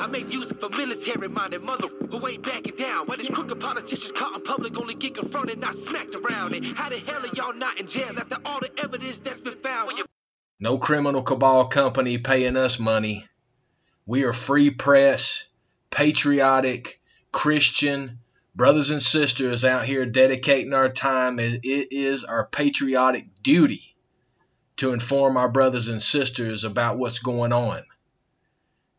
I make music for military minded mother who ain't backing down. Why these crooked politicians caught in public only get confronted, not smacked around? And how the hell are y'all not in jail after all the evidence that's been found? When No criminal cabal company paying us money. We are free press, patriotic, Christian brothers and sisters out here dedicating our time. It is our patriotic duty to inform our brothers and sisters about what's going on.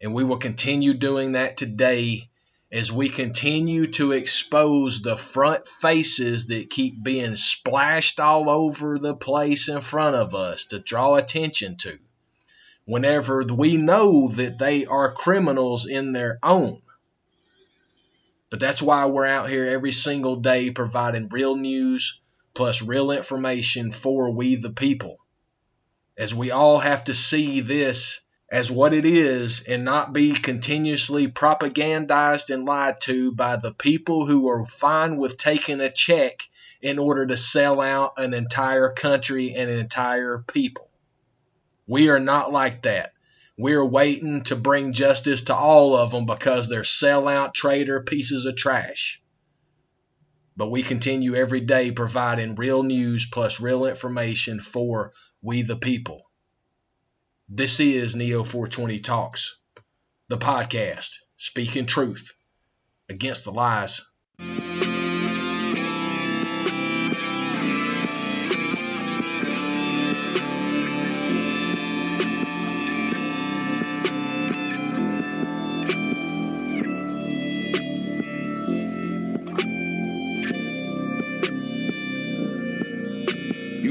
And we will continue doing that today as we continue to expose the front faces that keep being splashed all over the place in front of us to draw attention to whenever we know that they are criminals in their own. But that's why we're out here every single day providing real news plus real information for we the people. As we all have to see this as what it is and not be continuously propagandized and lied to by the people who are fine with taking a check in order to sell out an entire country and an entire people. We are not like that. We're waiting to bring justice to all of them because they're sellout traitor pieces of trash. But we continue every day providing real news plus real information for we the people. This is Neo 420 Talks, the podcast, speaking truth against the lies.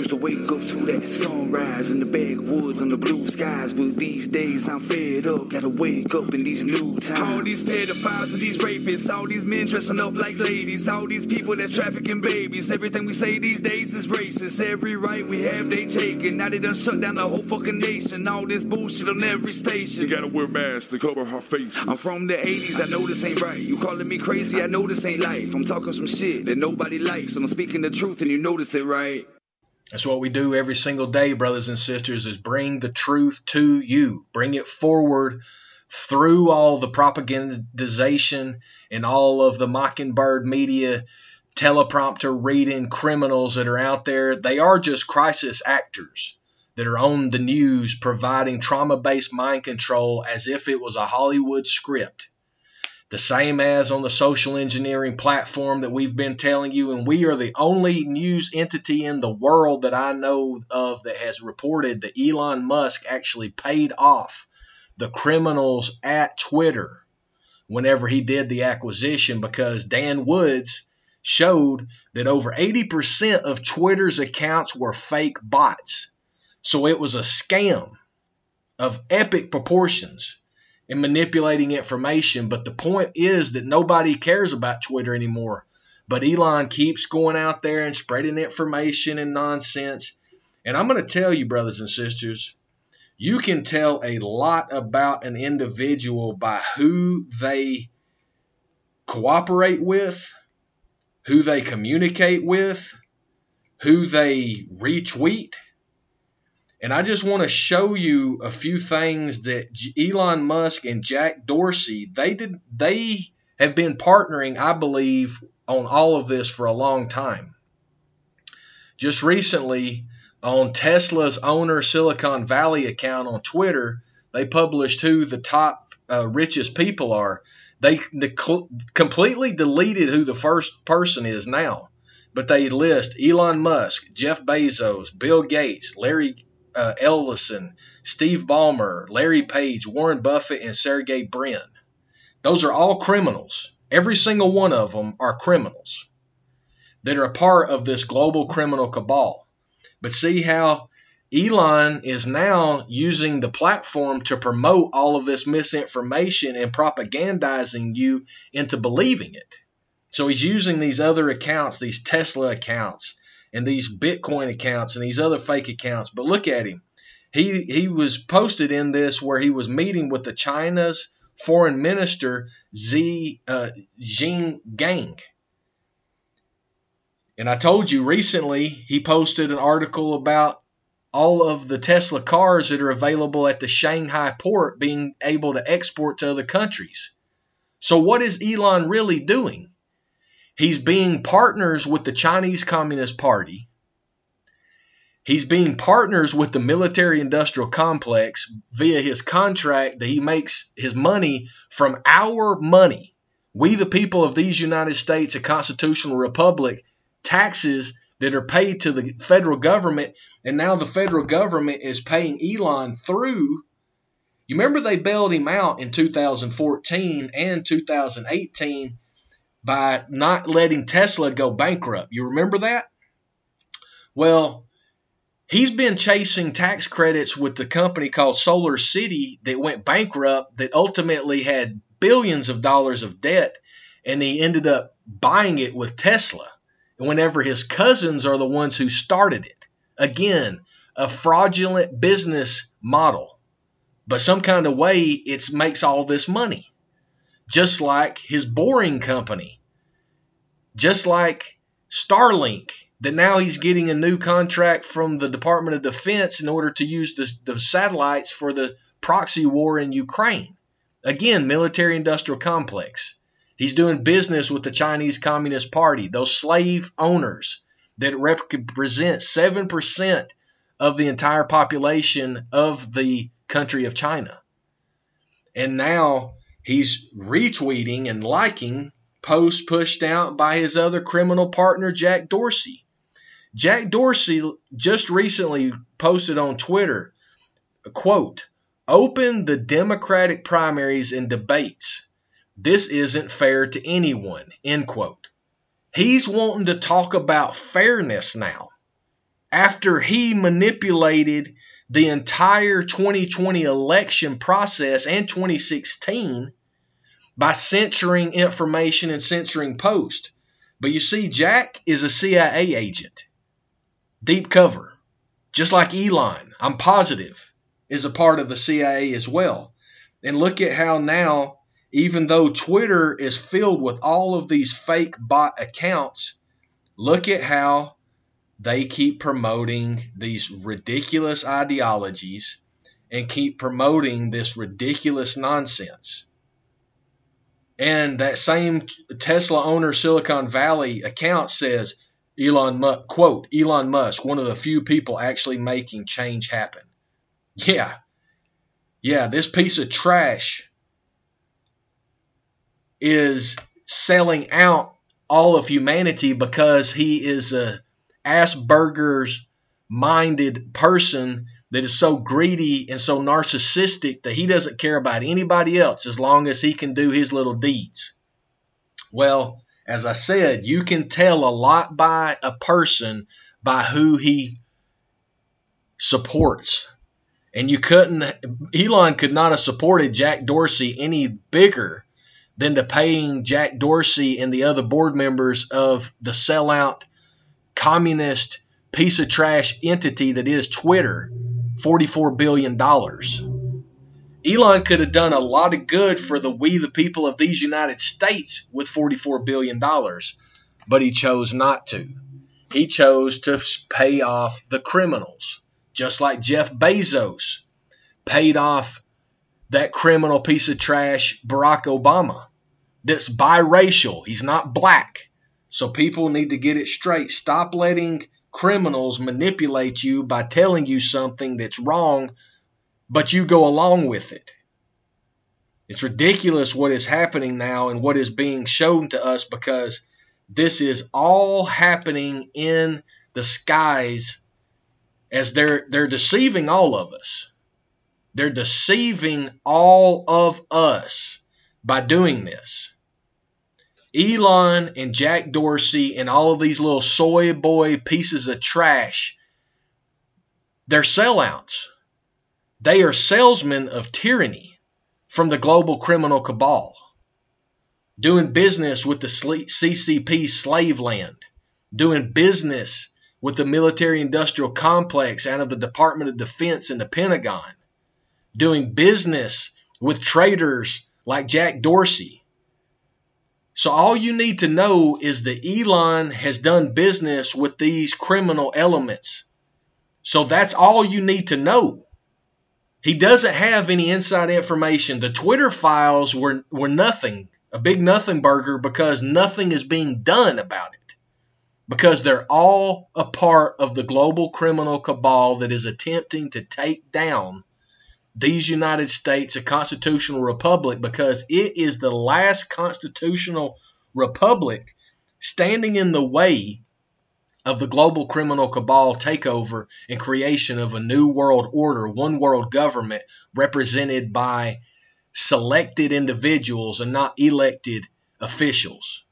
Used to wake up to that sunrise in the backwoods on the blue skies, but these days I'm fed up. Gotta wake up in these new times. All these pedophiles and these rapists, all these men dressing up like ladies, all these people that's trafficking babies. Everything we say these days is racist. Every right we have, they taken. Now they done shut down the whole fucking nation. All this bullshit on every station. You gotta wear masks to cover her face. I'm from the 80s, I know this ain't right. You calling me crazy, I know this ain't life. I'm talking some shit that nobody likes, and I'm speaking the truth, and you notice it right. That's what we do every single day, brothers and sisters, is bring the truth to you. Bring it forward through all the propagandization and all of the Mockingbird media teleprompter reading criminals that are out there. They are just crisis actors that are on the news providing trauma based mind control as if it was a Hollywood script the same as on the social engineering platform that we've been telling you. And we are the only news entity in the world that I know of that has reported that Elon Musk actually paid off the criminals at Twitter whenever he did the acquisition because Dan Woods showed that over 80% of Twitter's accounts were fake bots. So it was a scam of epic proportions and manipulating information. But the point is that nobody cares about Twitter anymore. But Elon keeps going out there and spreading information and nonsense. And I'm going to tell you, brothers and sisters, you can tell a lot about an individual by who they cooperate with, who they communicate with, who they retweet and I just want to show you a few things that Elon Musk and Jack Dorsey they did they have been partnering, I believe, on all of this for a long time. Just recently, on Tesla's owner Silicon Valley account on Twitter, they published who the top uh, richest people are. They, completely deleted who the first person is now, but they list Elon Musk, Jeff Bezos, Bill Gates, Larry uh, Ellison, Steve Ballmer, Larry Page, Warren Buffett, and Sergey Brin. Those are all criminals. Every single one of them are criminals that are a part of this global criminal cabal. But see how Elon is now using the platform to promote all of this misinformation and propagandizing you into believing it. So he's using these other accounts, these Tesla accounts, and these Bitcoin accounts and these other fake accounts. But look at him. He he was posted in this where he was meeting with the China's foreign minister Xi uh, Jinping. And I told you recently he posted an article about all of the Tesla cars that are available at the Shanghai port being able to export to other countries. So, what is Elon really doing? He's being partners with the Chinese Communist Party. He's being partners with the military industrial complex via his contract that he makes his money from our money. We, the people of these United States, a constitutional republic, taxes that are paid to the federal government, and now the federal government is paying Elon through. You remember they bailed him out in 2014 and 2018 by not letting Tesla go bankrupt. You remember that? Well, he's been chasing tax credits with the company called SolarCity that went bankrupt, that ultimately had billions of dollars of debt, and he ended up buying it with Tesla whenever his cousins are the ones who started it. Again, a fraudulent business model. But some kind of way it makes all this money. Just like his boring company. Just like Starlink, that now he's getting a new contract from the Department of Defense in order to use the, the satellites for the proxy war in Ukraine. Again, military industrial complex. He's doing business with the Chinese Communist Party, those slave owners that represent 7% of the entire population of the country of China. And now he's retweeting and liking posts pushed out by his other criminal partner, Jack Dorsey. Jack Dorsey just recently posted on Twitter, quote, open the Democratic primaries and debates. This isn't fair to anyone, end quote. He's wanting to talk about fairness now. After he manipulated the entire 2020 election process and 2016 by censoring information and censoring posts. But you see, Jack is a CIA agent, deep cover, just like Elon, I'm positive, is a part of the CIA as well. And look at how now even though Twitter is filled with all of these fake bot accounts, look at how they keep promoting these ridiculous ideologies and keep promoting this ridiculous nonsense. And that same Tesla owner Silicon Valley account says Elon Musk, quote, Elon Musk, one of the few people actually making change happen. Yeah. Yeah, this piece of trash is selling out all of humanity because he is a Asperger's minded person that is so greedy and so narcissistic that he doesn't care about anybody else as long as he can do his little deeds. Well, as I said, you can tell a lot by a person by who he supports. And you couldn't, Elon could not have supported Jack Dorsey any bigger than to paying Jack Dorsey and the other board members of the sellout communist piece of trash entity that is Twitter $44 billion. Elon could have done a lot of good for the we, the people of these United States, with $44 billion, but he chose not to. He chose to pay off the criminals, just like Jeff Bezos paid off that criminal piece of trash, Barack Obama that's biracial. He's not black. So people need to get it straight. Stop letting criminals manipulate you by telling you something that's wrong, but you go along with it. It's ridiculous what is happening now and what is being shown to us because this is all happening in the skies as they're they're deceiving all of us. They're deceiving all of us by doing this. Elon and Jack Dorsey and all of these little soy boy pieces of trash, they're sellouts. They are salesmen of tyranny from the global criminal cabal, doing business with the CCP slave land, doing business with the military industrial complex out of the Department of Defense and the Pentagon, doing business with traitors like Jack Dorsey. So all you need to know is that Elon has done business with these criminal elements So that's all you need to know. He doesn't have any inside information. The Twitter files were, were nothing, a big nothing burger, because nothing is being done about it. Because they're all a part of the global criminal cabal that is attempting to take down these United States a constitutional republic because it is the last constitutional republic standing in the way of the global criminal cabal takeover and creation of a new world order, one world government represented by selected individuals and not elected officials.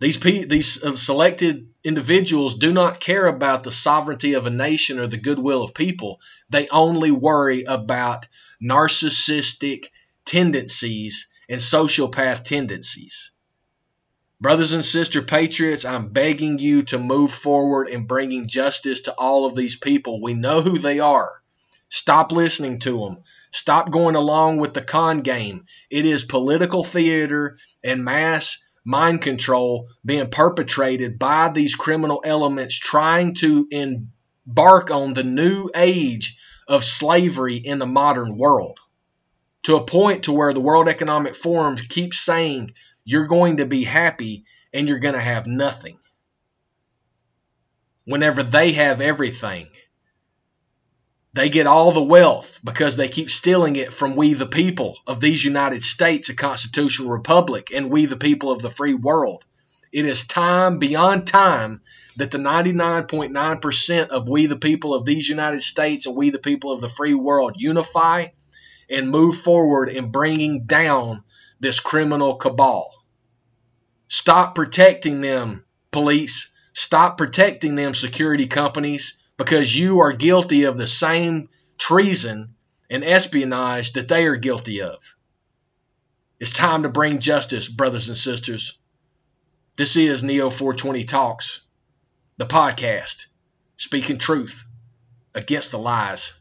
These, these uh, selected individuals do not care about the sovereignty of a nation or the goodwill of people. They only worry about narcissistic tendencies and sociopath tendencies. Brothers and sister patriots, I'm begging you to move forward in bringing justice to all of these people. We know who they are. Stop listening to them. Stop going along with the con game. It is political theater and mass mind control being perpetrated by these criminal elements trying to embark on the new age of slavery in the modern world to a point to where the World Economic Forum keeps saying you're going to be happy and you're going to have nothing. Whenever they have everything, they get all the wealth because they keep stealing it from we, the people of these United States, a constitutional republic, and we, the people of the free world. It is time beyond time that the 99.9% of we, the people of these United States, and we, the people of the free world, unify and move forward in bringing down this criminal cabal. Stop protecting them, police. Stop protecting them, security companies, because you are guilty of the same treason and espionage that they are guilty of. It's time to bring justice, brothers and sisters. This is Neo 420 Talks, the podcast, speaking truth against the lies.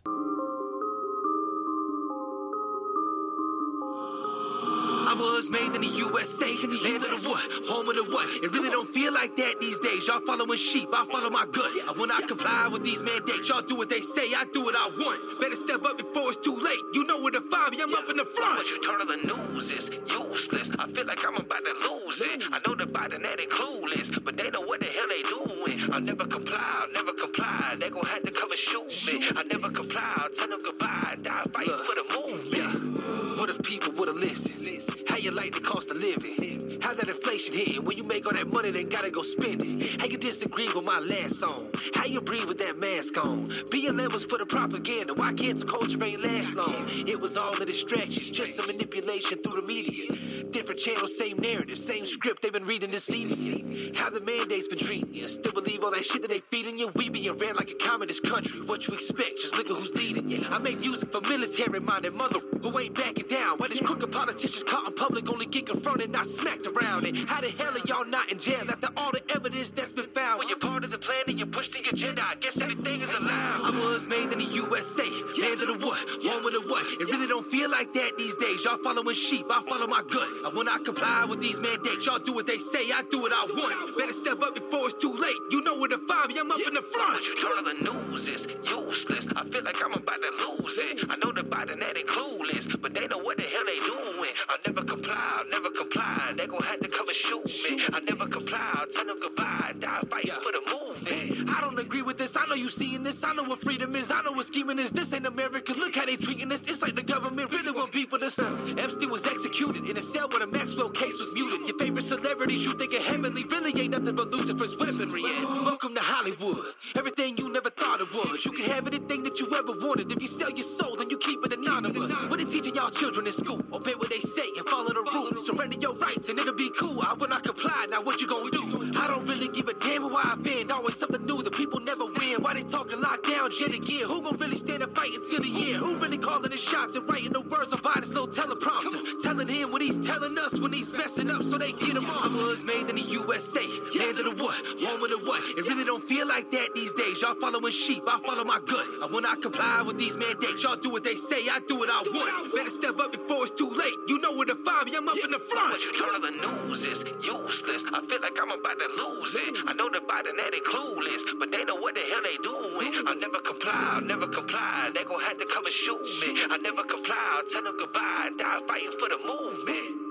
Was made in the USA. Land of the what? Home of the what? It really don't feel like that these days. Y'all following sheep, I follow my gut. I will not comply with these mandates. Y'all do what they say, I do what I want. Better step up before it's too late. You know where find me, I'm up in the front. What you turn on the news is useless. I feel like I'm about to lose it. I know the Biden that ain't clueless, but they know what the hell they doing. I'll never comply, I'll never comply. They gon' have to come and shoot me. I never comply, I'll tell them goodbye. That money, then gotta go spend it. How you disagree with my last song? How you breathe with that mask on? BLM was for the propaganda. Why can't the culture ain't last long? It was all a distraction, just a manipulation through the media. Different channels, same narrative, same script they've been reading this evening. How the mandates been treating you. Still believe all that shit that they feeding you. We being ran like a communist country. What you expect? Just look at who's leading you. I make music for military minded mother who ain't backing down. Why these crooked politicians caught in public only get confronted, not smacked around it. How the hell are y'all not in jail after all the evidence that's been found? When you're part of the plan and you push the agenda, I guess anything is allowed. I was made in the USA, land of the what, home of the what. It really don't feel like that these days. Y'all following sheep, I follow my gut. I will not comply with these mandates. Y'all do what they say, I do what I want. Better step up before it's too late. You know where to find me, I'm up in the front. What you turn on the news is useless. Weaponry. Welcome to Hollywood. Everything you never thought it was. You can have anything that you ever wanted. If you sell your soul, then you keep it anonymous. What they teaching y'all children in school? Obey what they say and follow the rules. Surrender your rights and it'll be cool. I will not comply. Now what you gonna do? I don't really give a damn why I offend. Always something new. The people never win. Why they talking lockdown yet again? Who gon' really stand and fight until the end? Who really calling the shots and writing the words on Biden's little teleprompter? Telling what he's telling us when he's messing up, so they get him on. I'm hoods made in the USA, land of the what, home of the what. It really don't feel like that these days. Y'all following sheep, I follow my gut. I when I comply with these mandates, y'all do what they say, I do what I want. Better step up before it's too late. You know where to find me, I'm up in the front. So you turn on the news is useless. I feel like I'm about to lose it. I know the Biden that clueless, but they know what the hell they doing. I'll never comply, I'll never comply. They gon' have to come and shoot me. I never comply, I'll tell them goodbye, die fighting for the move me.